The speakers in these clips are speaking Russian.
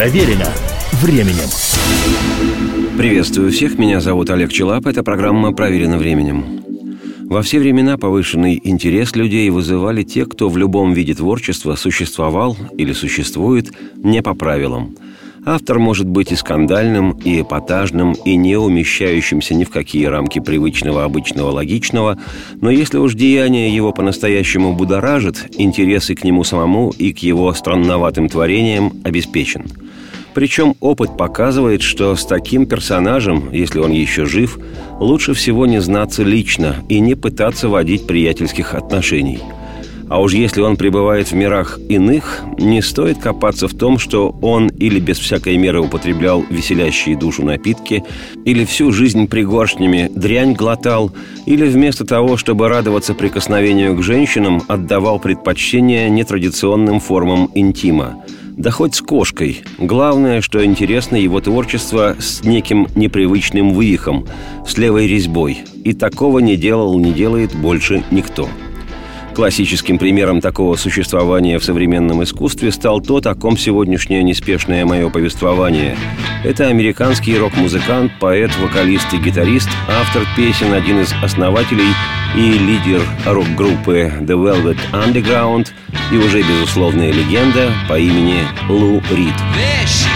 Проверено временем. Приветствую всех, меня зовут Олег Челап, это программа «Проверено временем». Во все времена повышенный интерес людей вызывали те, кто в любом виде творчества существовал или существует не по правилам. Автор может быть и скандальным, и эпатажным, и не умещающимся ни в какие рамки привычного, обычного, логичного, но если уж деяние его по-настоящему будоражит, интерес и к нему самому, и к его странноватым творениям обеспечен – причем опыт показывает, что с таким персонажем, если он еще жив, лучше всего не знаться лично и не пытаться водить приятельских отношений. А уж если он пребывает в мирах иных, не стоит копаться в том, что он или без всякой меры употреблял веселящие душу напитки, или всю жизнь пригоршнями дрянь глотал, или вместо того, чтобы радоваться прикосновению к женщинам, отдавал предпочтение нетрадиционным формам интима – да хоть с кошкой. Главное, что интересно его творчество с неким непривычным вывихом, с левой резьбой. И такого не делал, не делает больше никто. Классическим примером такого существования в современном искусстве стал тот, о ком сегодняшнее неспешное мое повествование. Это американский рок-музыкант, поэт, вокалист и гитарист, автор песен, один из основателей и лидер рок-группы The Velvet Underground и уже безусловная легенда по имени Лу Рид. густонаселенном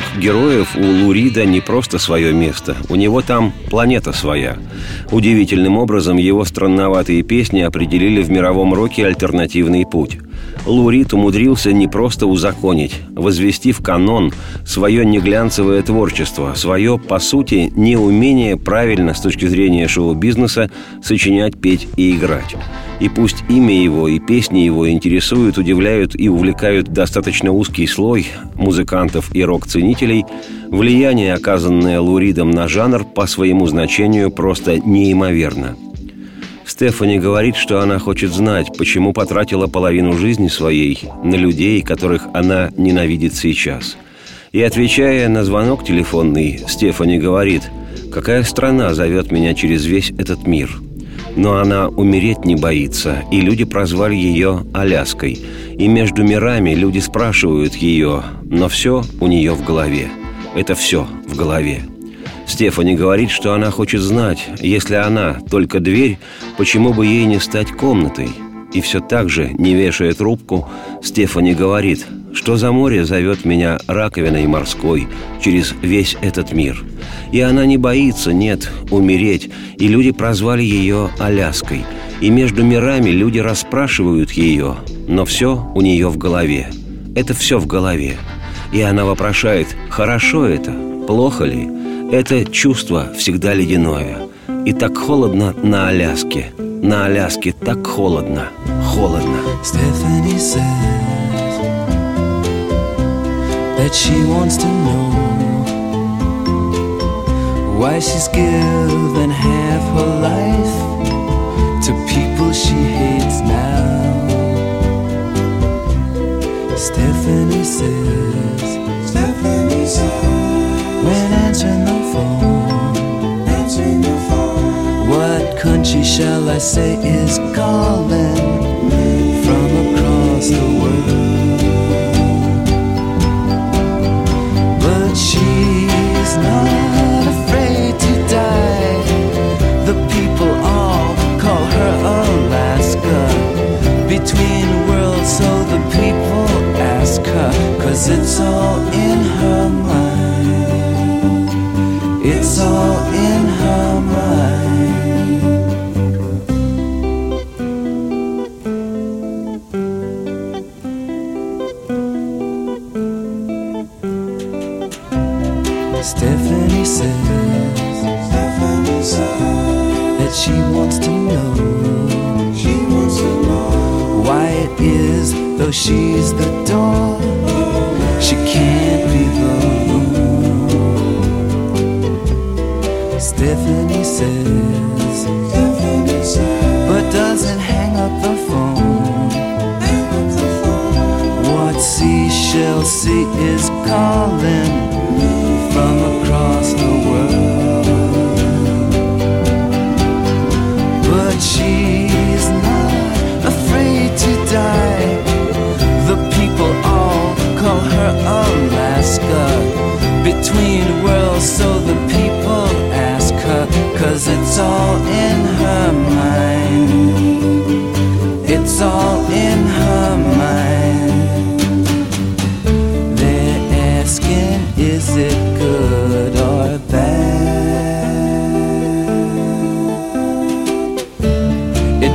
пантеоне рок-героев у Лурида не просто свое место, у него там планета своя. Удивительным образом его странноватые песни определили в мировом роке альтернативный путь. Лурид умудрился не просто узаконить, возвести в канон свое неглянцевое творчество, свое, по сути, неумение правильно с точки зрения шоу-бизнеса сочинять, петь и играть. И пусть имя его и песни его интересуют, удивляют и увлекают достаточно узкий слой музыкантов и рок-ценителей, влияние, оказанное Луридом на жанр, по своему значению просто неимоверно. Стефани говорит, что она хочет знать, почему потратила половину жизни своей на людей, которых она ненавидит сейчас. И отвечая на звонок телефонный, Стефани говорит, «Какая страна зовет меня через весь этот мир?» – но она умереть не боится, и люди прозвали ее Аляской. И между мирами люди спрашивают ее, но все у нее в голове. Это все в голове. Стефани говорит, что она хочет знать, если она только дверь, почему бы ей не стать комнатой? И все так же, не вешая трубку, Стефани говорит, что за море зовет меня раковиной морской через весь этот мир. И она не боится, нет, умереть, и люди прозвали ее Аляской. И между мирами люди расспрашивают ее, но все у нее в голове. Это все в голове. И она вопрошает, хорошо это, плохо ли? Это чувство всегда ледяное. И так холодно на Аляске. На Аляске так холодно, холодно. Stephanie says that she wants to know why she's given half her life to people she hates now. Stephanie says, Stephanie says, when answering the country shall I say is calling from across the world? But she's not afraid to die. The people all call her Alaska between worlds, so the people ask her, cause it's all in her mind. It's all in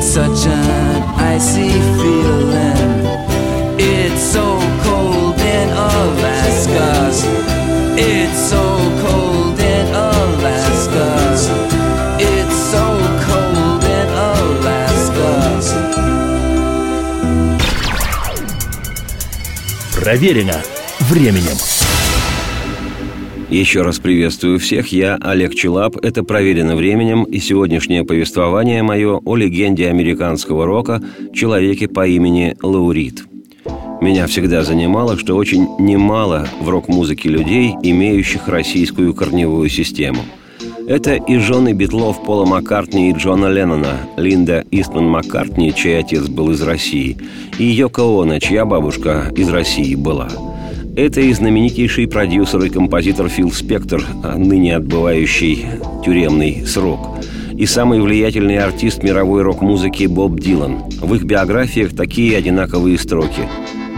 such an icy feeling. It's so cold in Alaska. It's so cold in Alaska. It's so cold in Alaska. Проверено временем. Еще раз приветствую всех. Я Олег Челап. Это «Проверено временем» и сегодняшнее повествование мое о легенде американского рока человеке по имени Лаурит. Меня всегда занимало, что очень немало в рок-музыке людей, имеющих российскую корневую систему. Это и жены Битлов Пола Маккартни и Джона Леннона, Линда Истман Маккартни, чей отец был из России, и Йоко Оно, чья бабушка из России была – это и знаменитейший продюсер и композитор Фил Спектор, ныне отбывающий тюремный срок, и самый влиятельный артист мировой рок-музыки Боб Дилан. В их биографиях такие одинаковые строки.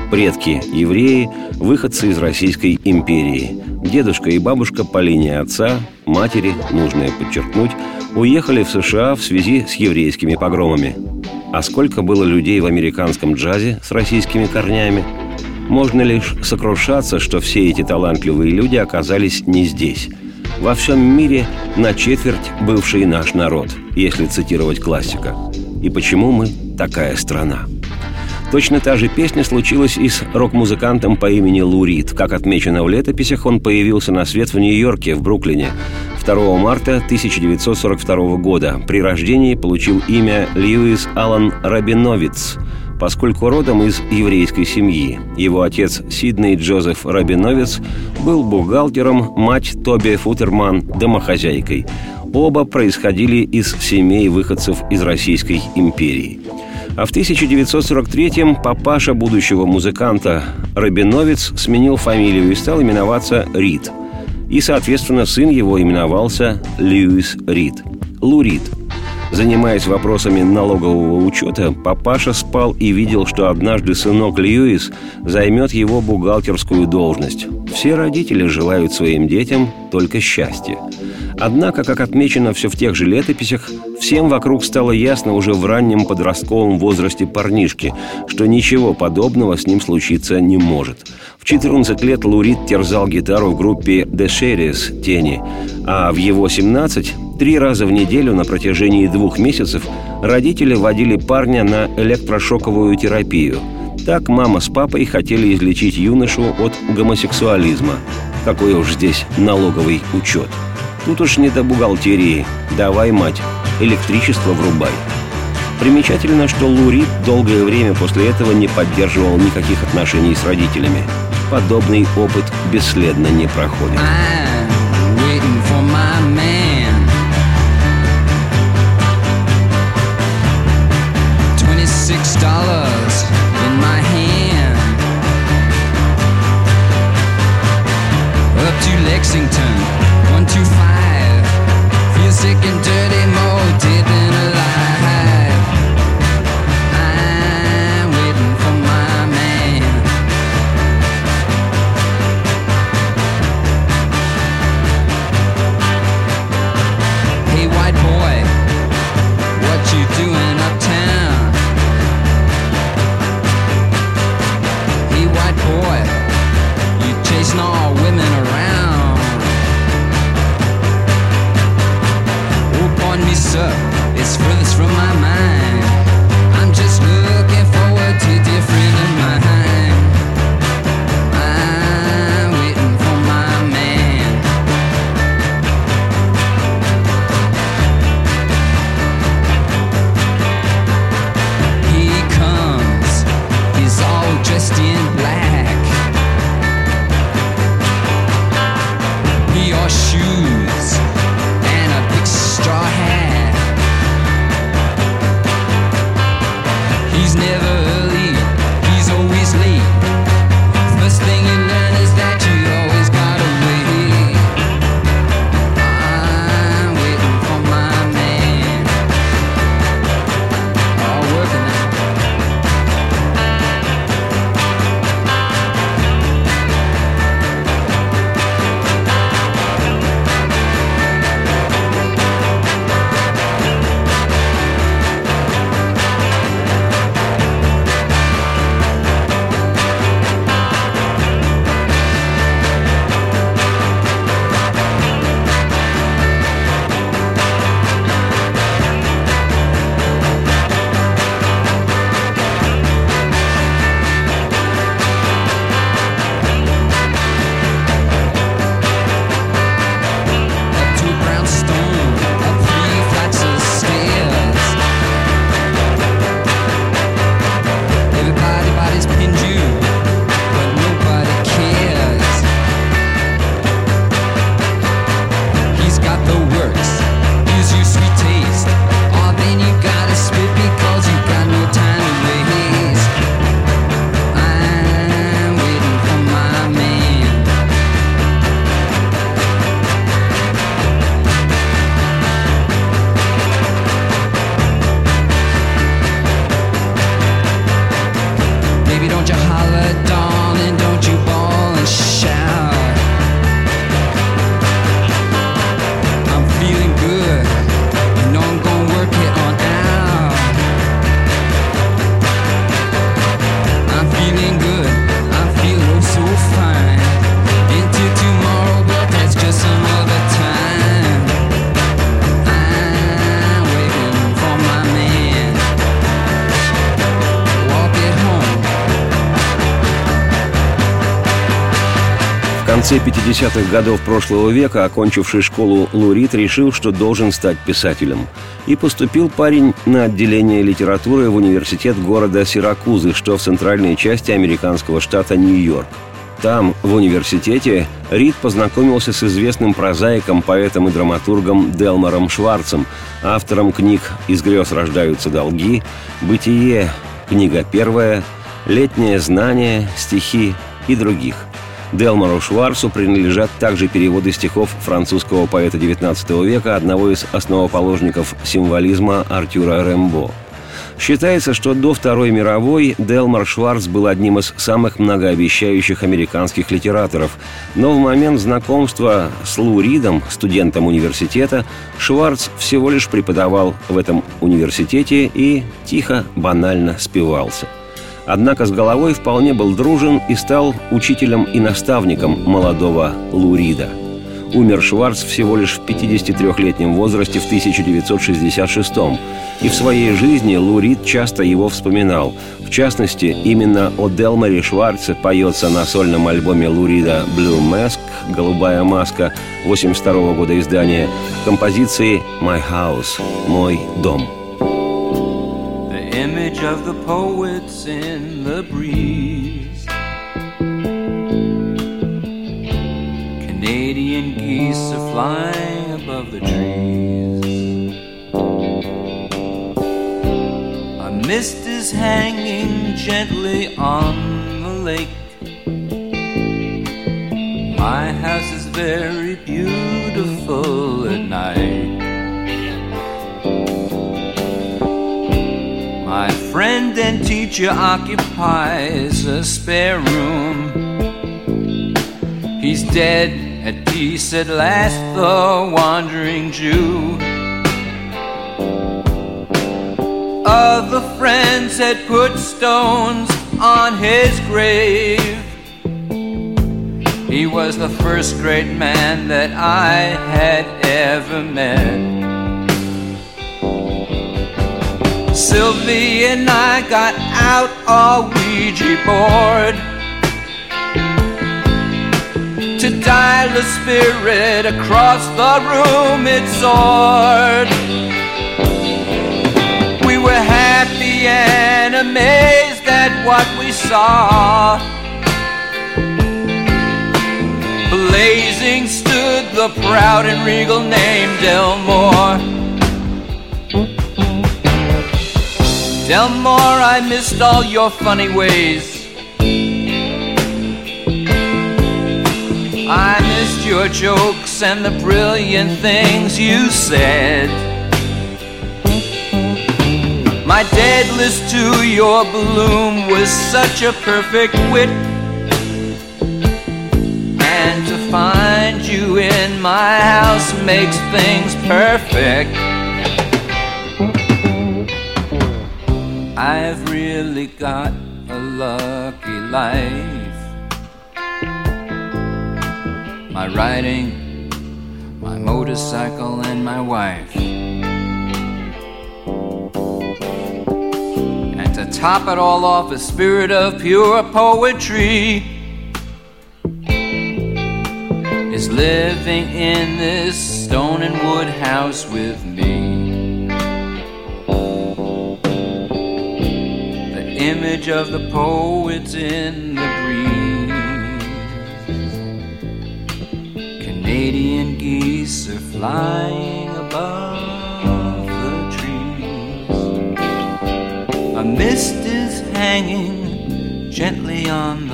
Предки – евреи, выходцы из Российской империи. Дедушка и бабушка по линии отца, матери, нужно подчеркнуть, уехали в США в связи с еврейскими погромами. А сколько было людей в американском джазе с российскими корнями – можно лишь сокрушаться, что все эти талантливые люди оказались не здесь. Во всем мире на четверть бывший наш народ, если цитировать классика. И почему мы такая страна? Точно та же песня случилась и с рок-музыкантом по имени Лурид. Как отмечено в летописях, он появился на свет в Нью-Йорке, в Бруклине. 2 марта 1942 года. При рождении получил имя Льюис Аллан Рабиновиц – поскольку родом из еврейской семьи. Его отец Сидней Джозеф Рабиновец был бухгалтером, мать Тоби Футерман – домохозяйкой. Оба происходили из семей выходцев из Российской империи. А в 1943-м папаша будущего музыканта Рабиновец сменил фамилию и стал именоваться Рид. И, соответственно, сын его именовался Льюис Рид. Лу Рид – Занимаясь вопросами налогового учета, папаша спал и видел, что однажды сынок Льюис займет его бухгалтерскую должность. Все родители желают своим детям только счастья. Однако, как отмечено все в тех же летописях, всем вокруг стало ясно уже в раннем подростковом возрасте парнишки, что ничего подобного с ним случиться не может. В 14 лет Лурид терзал гитару в группе The Sherries «Тени», а в его 17 Три раза в неделю на протяжении двух месяцев родители водили парня на электрошоковую терапию. Так мама с папой хотели излечить юношу от гомосексуализма. Какой уж здесь налоговый учет. Тут уж не до бухгалтерии. Давай, мать, электричество врубай. Примечательно, что Лурид долгое время после этого не поддерживал никаких отношений с родителями. Подобный опыт бесследно не проходит. to Lexington, 125. Feel sick and dirty, moldy. Конце 50-х годов прошлого века, окончивший школу Лурит, решил, что должен стать писателем. И поступил парень на отделение литературы в университет города Сиракузы, что в центральной части американского штата Нью-Йорк. Там, в университете, Рид познакомился с известным прозаиком, поэтом и драматургом Делмаром Шварцем, автором книг «Из грез рождаются долги», «Бытие», книга первая, «Летнее знание», стихи и других – Делмару Шварцу принадлежат также переводы стихов французского поэта XIX века, одного из основоположников символизма Артюра Рембо – Считается, что до Второй мировой Делмар Шварц был одним из самых многообещающих американских литераторов, но в момент знакомства с Лу Ридом, студентом университета, Шварц всего лишь преподавал в этом университете и тихо, банально спивался. Однако с головой вполне был дружен и стал учителем и наставником молодого Лу Рида – Умер Шварц всего лишь в 53-летнем возрасте в 1966 и в своей жизни Лурид часто его вспоминал. В частности, именно о Делмаре Шварце поется на сольном альбоме Лурида «Blue Mask» «Голубая маска» 82 года издания композиции «My House» «Мой дом». Image of the poets in the breeze Canadian geese are flying above the trees. A mist is hanging gently on the lake. My house is very beautiful at night. My friend and teacher occupies a spare room. He's dead at peace at last, the wandering Jew. Other friends had put stones on his grave. He was the first great man that I had ever met. Sylvie and I got out a Ouija board to dial the spirit across the room it soared. We were happy and amazed at what we saw. Blazing stood the proud and regal name Delmore. Delmore, I missed all your funny ways. I missed your jokes and the brilliant things you said. My dead list to your bloom was such a perfect wit. And to find you in my house makes things perfect. I've really got a lucky life. my riding, my motorcycle, and my wife. And to top it all off, a spirit of pure poetry is living in this stone and wood house with me. Image of the poets in the breeze. Canadian geese are flying above the trees. A mist is hanging gently on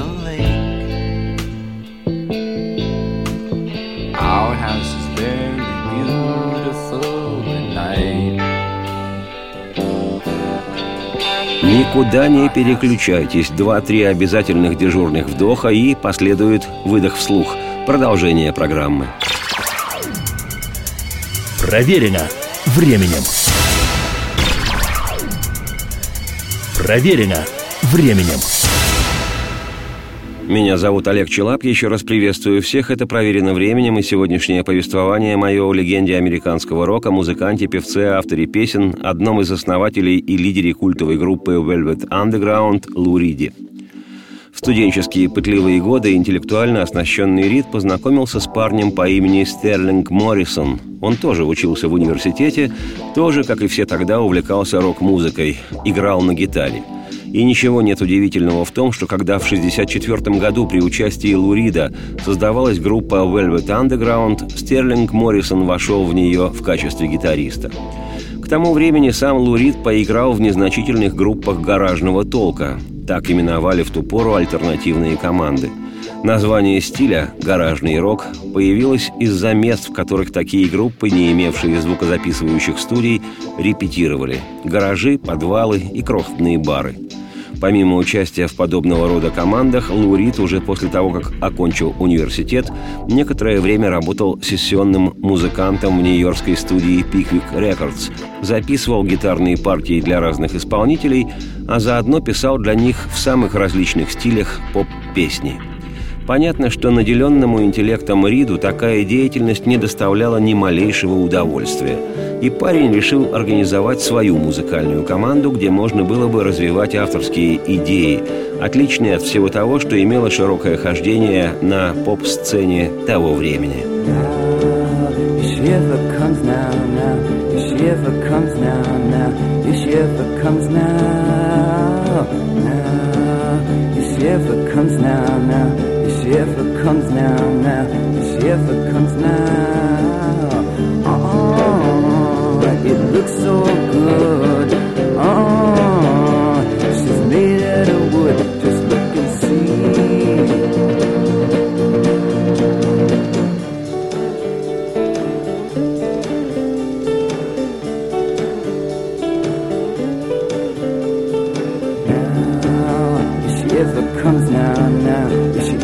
Никуда не переключайтесь. Два-три обязательных дежурных вдоха и последует выдох вслух – Продолжение программы. Проверено временем. Проверено временем. Меня зовут Олег Челап. Еще раз приветствую всех. Это «Проверено временем» и сегодняшнее повествование мое о легенде американского рока, музыканте, певце, авторе песен, одном из основателей и лидере культовой группы Velvet Underground Лу Риди – в студенческие пытливые годы интеллектуально оснащенный Рид познакомился с парнем по имени Стерлинг Моррисон. Он тоже учился в университете, тоже, как и все тогда, увлекался рок-музыкой, играл на гитаре. И ничего нет удивительного в том, что когда в 1964 году при участии Лурида создавалась группа Velvet Underground, Стерлинг Моррисон вошел в нее в качестве гитариста. К тому времени сам Лурид поиграл в незначительных группах гаражного толка, так именовали в ту пору альтернативные команды. Название стиля «гаражный рок» появилось из-за мест, в которых такие группы, не имевшие звукозаписывающих студий, репетировали – гаражи, подвалы и крохотные бары – Помимо участия в подобного рода командах, Лурид уже после того, как окончил университет, некоторое время работал сессионным музыкантом в нью-йоркской студии Pickwick Records, записывал гитарные партии для разных исполнителей, а заодно писал для них в самых различных стилях поп-песни – Понятно, что наделенному интеллектом Риду такая деятельность не доставляла ни малейшего удовольствия. И парень решил организовать свою музыкальную команду, где можно было бы развивать авторские идеи, отличные от всего того, что имело широкое хождение на поп-сцене того времени. comes now, now. shiver comes now, now, the shiver comes now. Oh, it looks so good.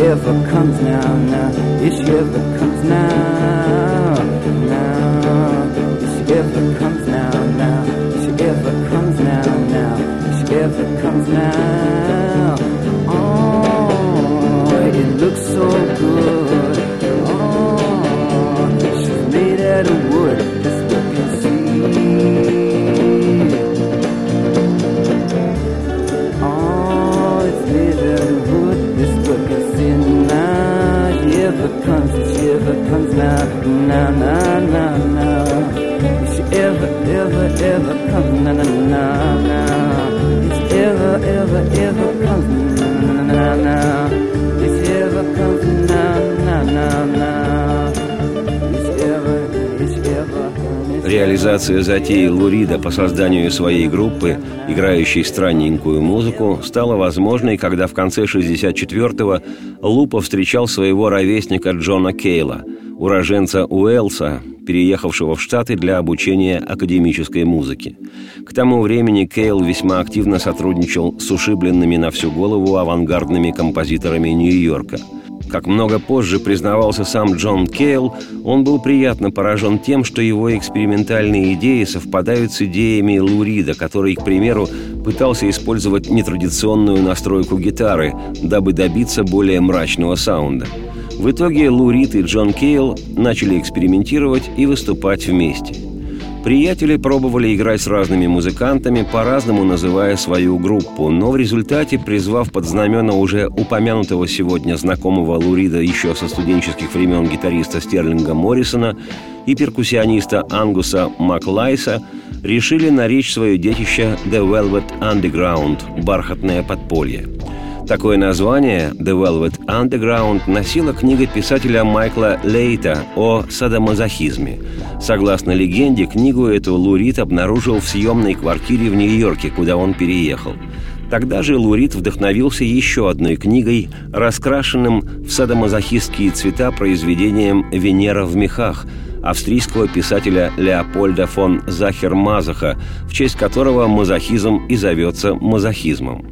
Ever comes now, now, if she ever comes now, now, if she ever comes now, now, if she ever comes now, now, if she ever comes now, Реализация затеи Лурида по созданию своей группы, играющей странненькую музыку, стала возможной, когда в конце 64-го Лупа встречал своего ровесника Джона Кейла – уроженца Уэлса, переехавшего в Штаты для обучения академической музыки. К тому времени Кейл весьма активно сотрудничал с ушибленными на всю голову авангардными композиторами Нью-Йорка. Как много позже признавался сам Джон Кейл, он был приятно поражен тем, что его экспериментальные идеи совпадают с идеями Лурида, который, к примеру, пытался использовать нетрадиционную настройку гитары, дабы добиться более мрачного саунда – в итоге Лу Рид и Джон Кейл начали экспериментировать и выступать вместе. Приятели пробовали играть с разными музыкантами, по-разному называя свою группу, но в результате, призвав под знамена уже упомянутого сегодня знакомого Лурида еще со студенческих времен гитариста Стерлинга Моррисона и перкуссиониста Ангуса Маклайса, решили наречь свое детище «The Velvet Underground» – «Бархатное подполье». Такое название «The Velvet Underground» носила книга писателя Майкла Лейта о садомазохизме. Согласно легенде, книгу эту Лурит обнаружил в съемной квартире в Нью-Йорке, куда он переехал. Тогда же Лурит вдохновился еще одной книгой, раскрашенным в садомазохистские цвета произведением «Венера в мехах», австрийского писателя Леопольда фон Захер-Мазаха, в честь которого мазохизм и зовется мазохизмом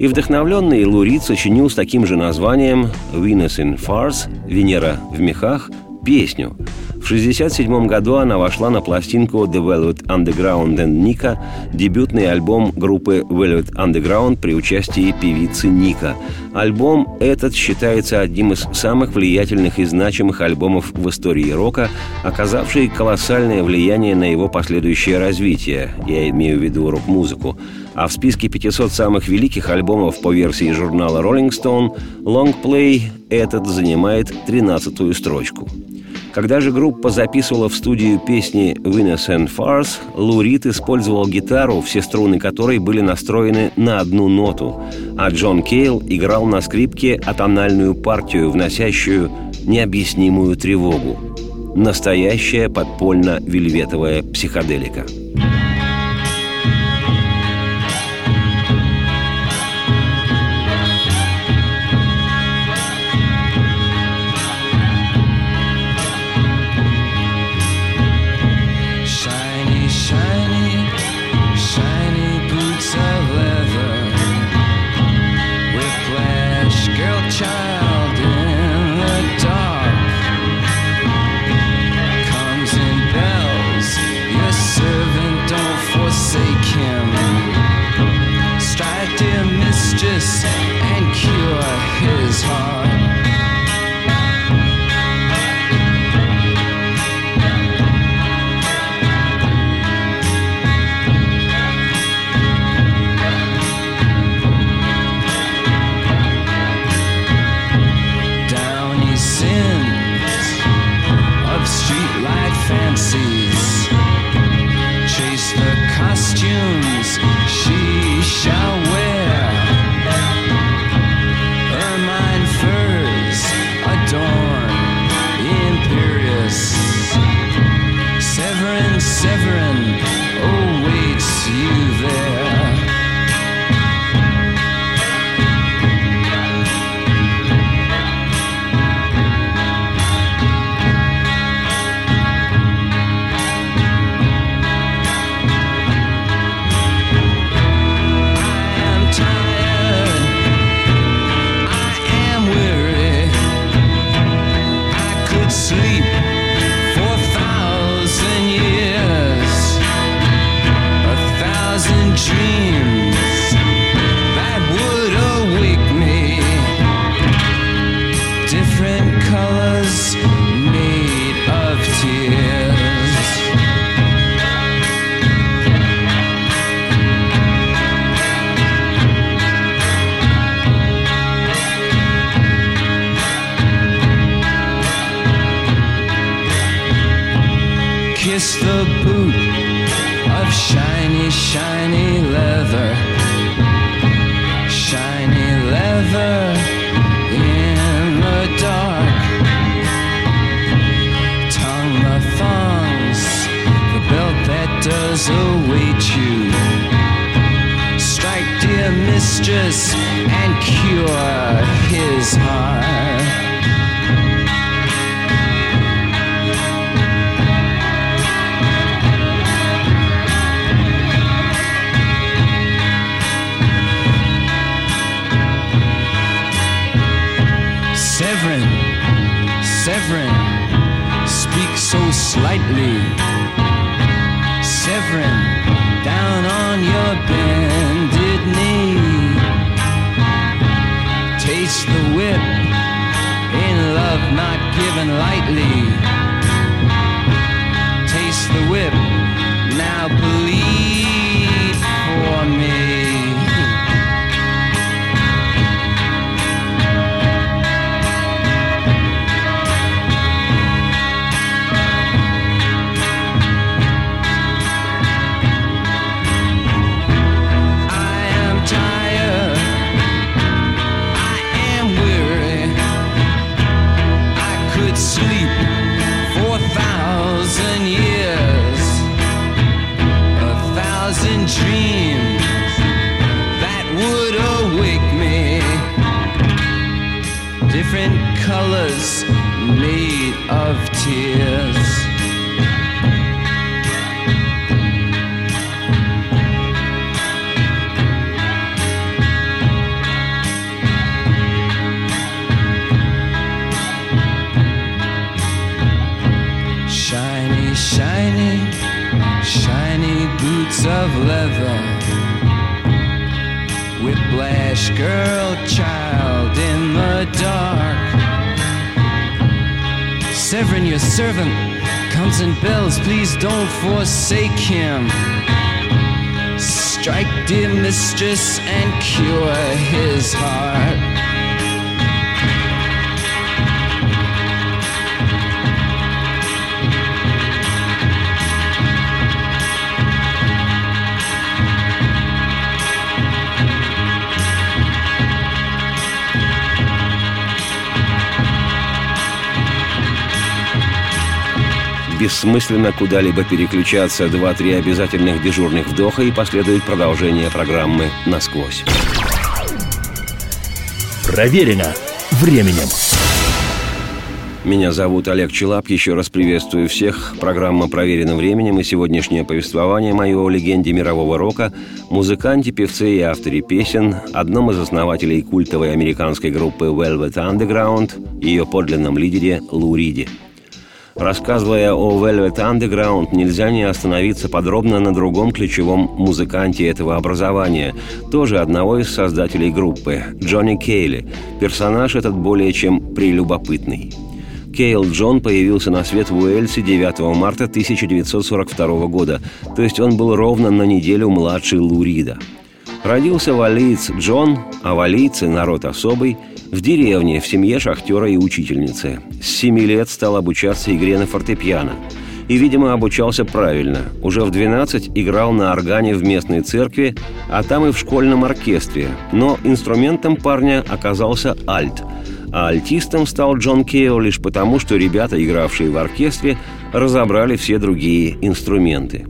и вдохновленный Лурид сочинил с таким же названием «Venus in Farce» – «Венера в мехах» песню. В 1967 году она вошла на пластинку «The Velvet Underground and Nika», дебютный альбом группы Velvet Underground при участии певицы Ника. Альбом этот считается одним из самых влиятельных и значимых альбомов в истории рока, оказавший колоссальное влияние на его последующее развитие, я имею в виду рок-музыку. А в списке 500 самых великих альбомов по версии журнала Rolling Stone Long Play этот занимает 13-ю строчку. Когда же группа записывала в студию песни «Venus and Farce», Лу Рид использовал гитару, все струны которой были настроены на одну ноту, а Джон Кейл играл на скрипке атональную партию, вносящую необъяснимую тревогу. Настоящая подпольно-вельветовая психоделика – colors made of tears. Kiss the mistress, and cure his heart. Severin, Severin, speak so slightly. Whip in love not given lightly. Severin, your servant, comes and bells. Please don't forsake him. Strike, dear mistress, and cure his heart. Бессмысленно куда-либо переключаться. Два-три обязательных дежурных вдоха и последует продолжение программы «Насквозь». Проверено временем. Меня зовут Олег Челап. Еще раз приветствую всех. Программа «Проверено временем» и сегодняшнее повествование мое о легенде мирового рока, музыканте, певце и авторе песен, одном из основателей культовой американской группы Velvet Underground и ее подлинном лидере Лу Риди. Рассказывая о Velvet Underground, нельзя не остановиться подробно на другом ключевом музыканте этого образования, тоже одного из создателей группы, Джонни Кейли. Персонаж этот более чем прелюбопытный. Кейл Джон появился на свет в Уэльсе 9 марта 1942 года, то есть он был ровно на неделю младше Лу Рида. Родился валиец Джон, а валийцы – народ особый, в деревне, в семье шахтера и учительницы. С семи лет стал обучаться игре на фортепиано. И, видимо, обучался правильно. Уже в 12 играл на органе в местной церкви, а там и в школьном оркестре. Но инструментом парня оказался альт. А альтистом стал Джон Кейл лишь потому, что ребята, игравшие в оркестре, разобрали все другие инструменты.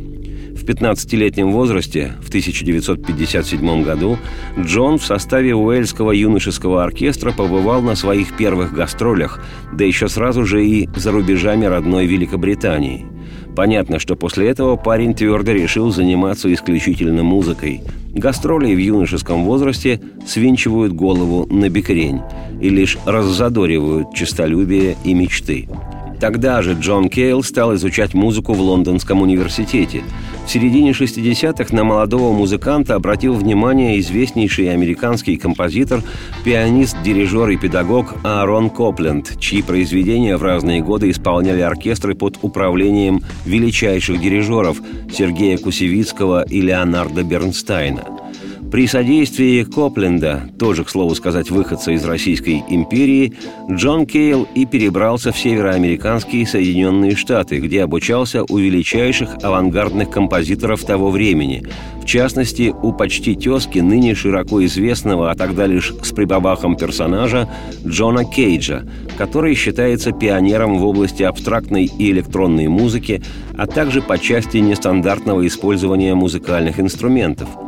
В 15-летнем возрасте, в 1957 году, Джон в составе Уэльского юношеского оркестра побывал на своих первых гастролях, да еще сразу же и за рубежами родной Великобритании. Понятно, что после этого парень твердо решил заниматься исключительно музыкой. Гастроли в юношеском возрасте свинчивают голову на бекрень и лишь раззадоривают честолюбие и мечты. Тогда же Джон Кейл стал изучать музыку в Лондонском университете. В середине 60-х на молодого музыканта обратил внимание известнейший американский композитор, пианист, дирижер и педагог Аарон Копленд, чьи произведения в разные годы исполняли оркестры под управлением величайших дирижеров Сергея Кусевицкого и Леонарда Бернстайна – при содействии Копленда, тоже, к слову сказать, выходца из Российской империи, Джон Кейл и перебрался в североамериканские Соединенные Штаты, где обучался у величайших авангардных композиторов того времени, в частности, у почти тезки ныне широко известного, а тогда лишь с прибабахом персонажа Джона Кейджа, который считается пионером в области абстрактной и электронной музыки, а также по части нестандартного использования музыкальных инструментов –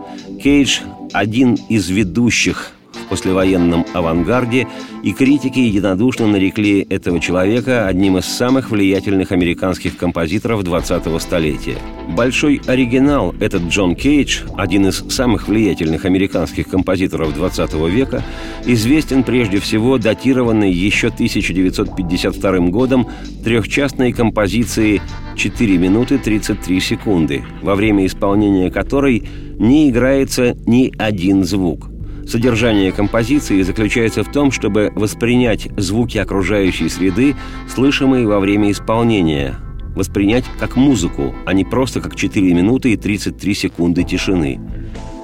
Кейдж – один из ведущих в послевоенном авангарде, и критики единодушно нарекли этого человека одним из самых влиятельных американских композиторов 20-го столетия. Большой оригинал этот Джон Кейдж, один из самых влиятельных американских композиторов 20 века, известен прежде всего датированной еще 1952 годом трехчастной композицией 4 минуты 33 секунды, во время исполнения которой не играется ни один звук. Содержание композиции заключается в том, чтобы воспринять звуки окружающей среды, слышимые во время исполнения, воспринять как музыку, а не просто как 4 минуты и 33 секунды тишины.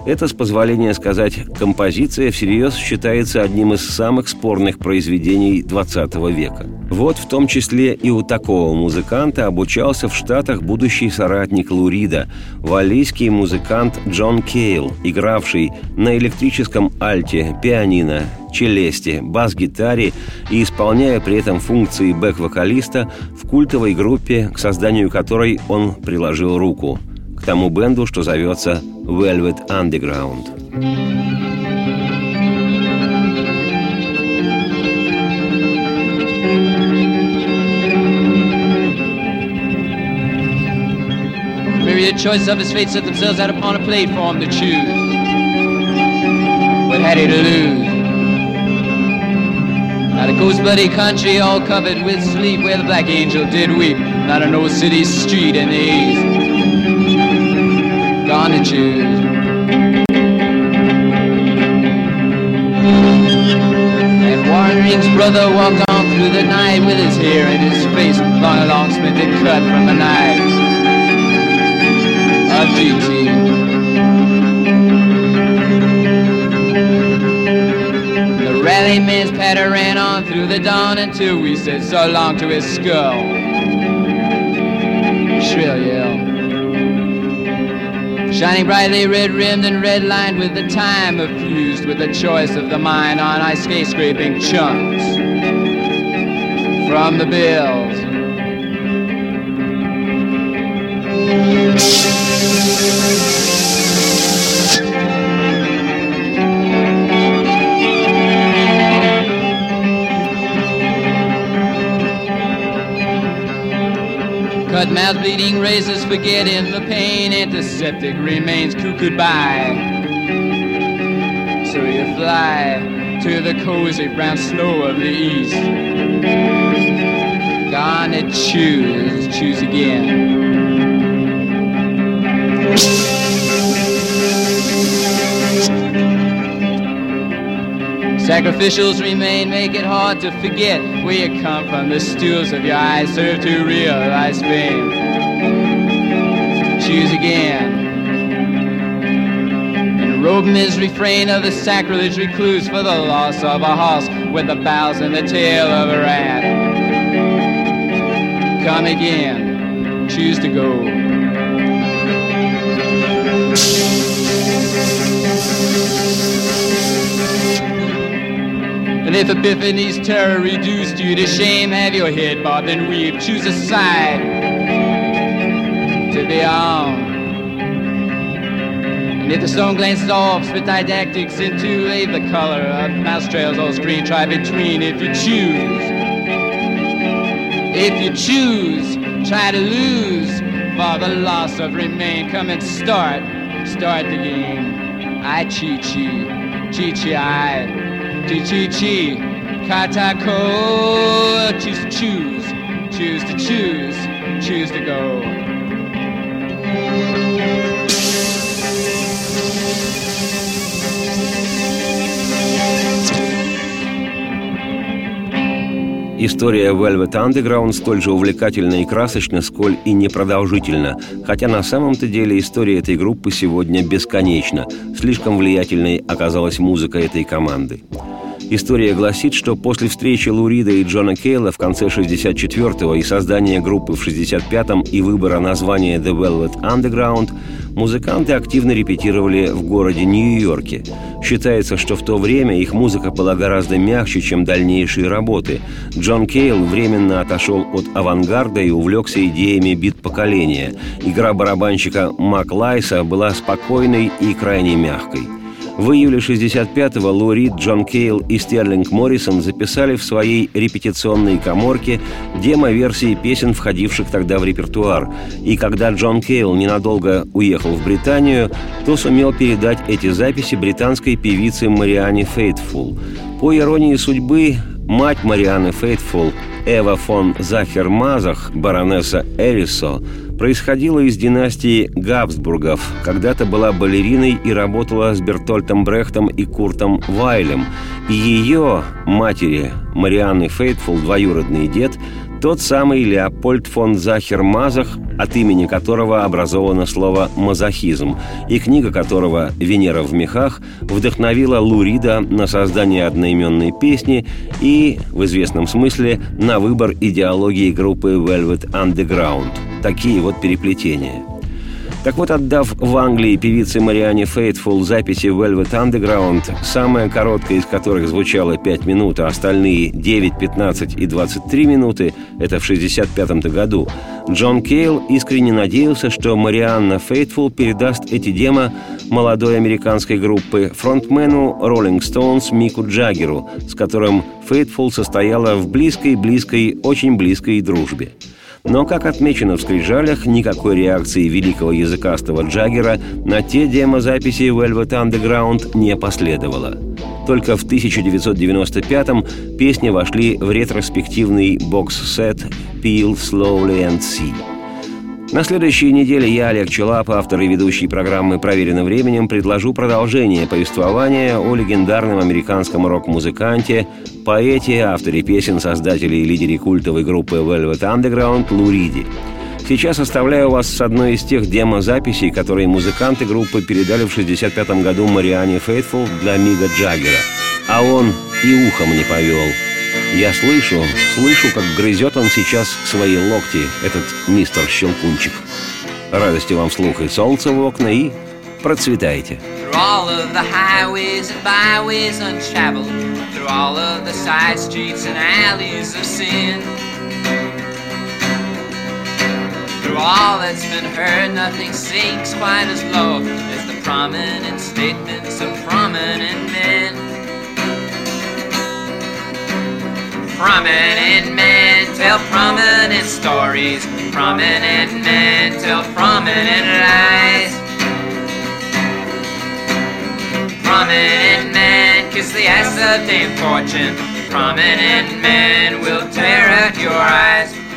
Это, с позволения сказать, композиция всерьез считается одним из самых спорных произведений XX века. Вот в том числе и у такого музыканта обучался в Штатах будущий соратник Лурида, валлийский музыкант Джон Кейл, игравший на электрическом альте, пианино, челесте, бас-гитаре и исполняя при этом функции бэк-вокалиста в культовой группе, к созданию которой он приложил руку – к тому бенду, что зовется Velvet Underground. Myriad choice of his fate set themselves out upon a platform to choose. What had he to lose? Not a ghost bloody country all covered with sleep where the black angel did weep. Not an old city street in the east gonna. And Warren brother walked on through the night with his hair and his face long, long spent and cut from a knife of GT. The rally man's patter ran on through the dawn until we said so long to his skull. Shrill yell. Shining brightly red rimmed and red lined with the time of fused with the choice of the mind on ice skate scraping chunks from the bills. Cut mouth bleeding razors, forgetting the pain. Antiseptic remains cuckooed by. So you fly to the cozy brown snow of the east. Gonna choose, choose again. Sacrificials remain, make it hard to forget where you come from. The stools of your eyes serve to realize fame. Choose again. And robe his refrain of the sacrilege recluse for the loss of a horse with the bows and the tail of a rat. Come again. Choose to go. And if Epiphany's terror reduced you to shame, have your head bobbed and weave. Choose a side to be on. And if the stone glances off, spit didactics into a the color of mouse trails on screen, try between if you choose. If you choose, try to lose for the loss of remain. Come and start, start the game. I chi chi, chi chi I. Chi Katako. Choose to choose. Choose to choose. Choose to go. Thank you. История Velvet Underground столь же увлекательна и красочна, сколь и непродолжительна, хотя на самом-то деле история этой группы сегодня бесконечна. Слишком влиятельной оказалась музыка этой команды. История гласит, что после встречи Лурида и Джона Кейла в конце 64-го и создания группы в 65-м и выбора названия The Velvet Underground, музыканты активно репетировали в городе Нью-Йорке. Считается, что в то время их музыка была гораздо мягче, чем дальнейшие работы. Джон Кейл временно отошел от авангарда и увлекся идеями бит-поколения. Игра барабанщика Мак Лайса была спокойной и крайне мягкой – в июле 65-го Лу Рид, Джон Кейл и Стерлинг Моррисон записали в своей репетиционной коморке демо-версии песен, входивших тогда в репертуар. И когда Джон Кейл ненадолго уехал в Британию, то сумел передать эти записи британской певице Мариане Фейтфул. По иронии судьбы, мать Марианы Фейтфул, Эва фон Захер-Мазах, баронесса Эрисо, происходила из династии Габсбургов. Когда-то была балериной и работала с Бертольтом Брехтом и Куртом Вайлем. И ее матери, Марианны Фейтфул, двоюродный дед, тот самый Леопольд фон Захер-Мазах, от имени которого образовано слово «мазохизм», и книга которого «Венера в мехах» вдохновила Лурида на создание одноименной песни и, в известном смысле, на выбор идеологии группы Velvet Underground. Такие вот переплетения – так вот, отдав в Англии певице Мариане Фейтфул записи Velvet Underground, самая короткая из которых звучала 5 минут, а остальные 9, 15 и 23 минуты, это в 65 году, Джон Кейл искренне надеялся, что Марианна Фейтфул передаст эти демо молодой американской группы фронтмену Rolling Stones Мику Джаггеру, с которым Фейтфул состояла в близкой-близкой, очень близкой дружбе. Но, как отмечено в скрижалях, никакой реакции великого языкастого Джаггера на те демозаписи Velvet Underground не последовало. Только в 1995-м песни вошли в ретроспективный бокс-сет «Peel Slowly and See». На следующей неделе я, Олег Челап, автор и ведущий программы «Проверено временем», предложу продолжение повествования о легендарном американском рок-музыканте, поэте, авторе песен, создателе и лидере культовой группы Velvet Underground Луриди. Сейчас оставляю вас с одной из тех демозаписей, которые музыканты группы передали в 65 году Мариане Фейтфул для Мига Джаггера. А он и ухом не повел – я слышу, слышу, как грызет он сейчас свои локти, этот мистер Щелкунчик. Радости вам слуха и солнца в окна, и процветайте. Through all that's been heard, nothing sinks quite as low As the prominent statements of prominent men Prominent men tell prominent stories. Prominent men tell prominent lies. Prominent men kiss the ass of Dame Fortune. Prominent men will tear out your eyes.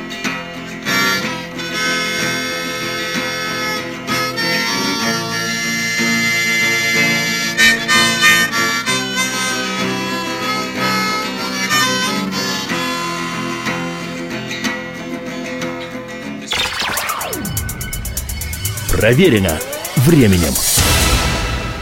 Проверено временем.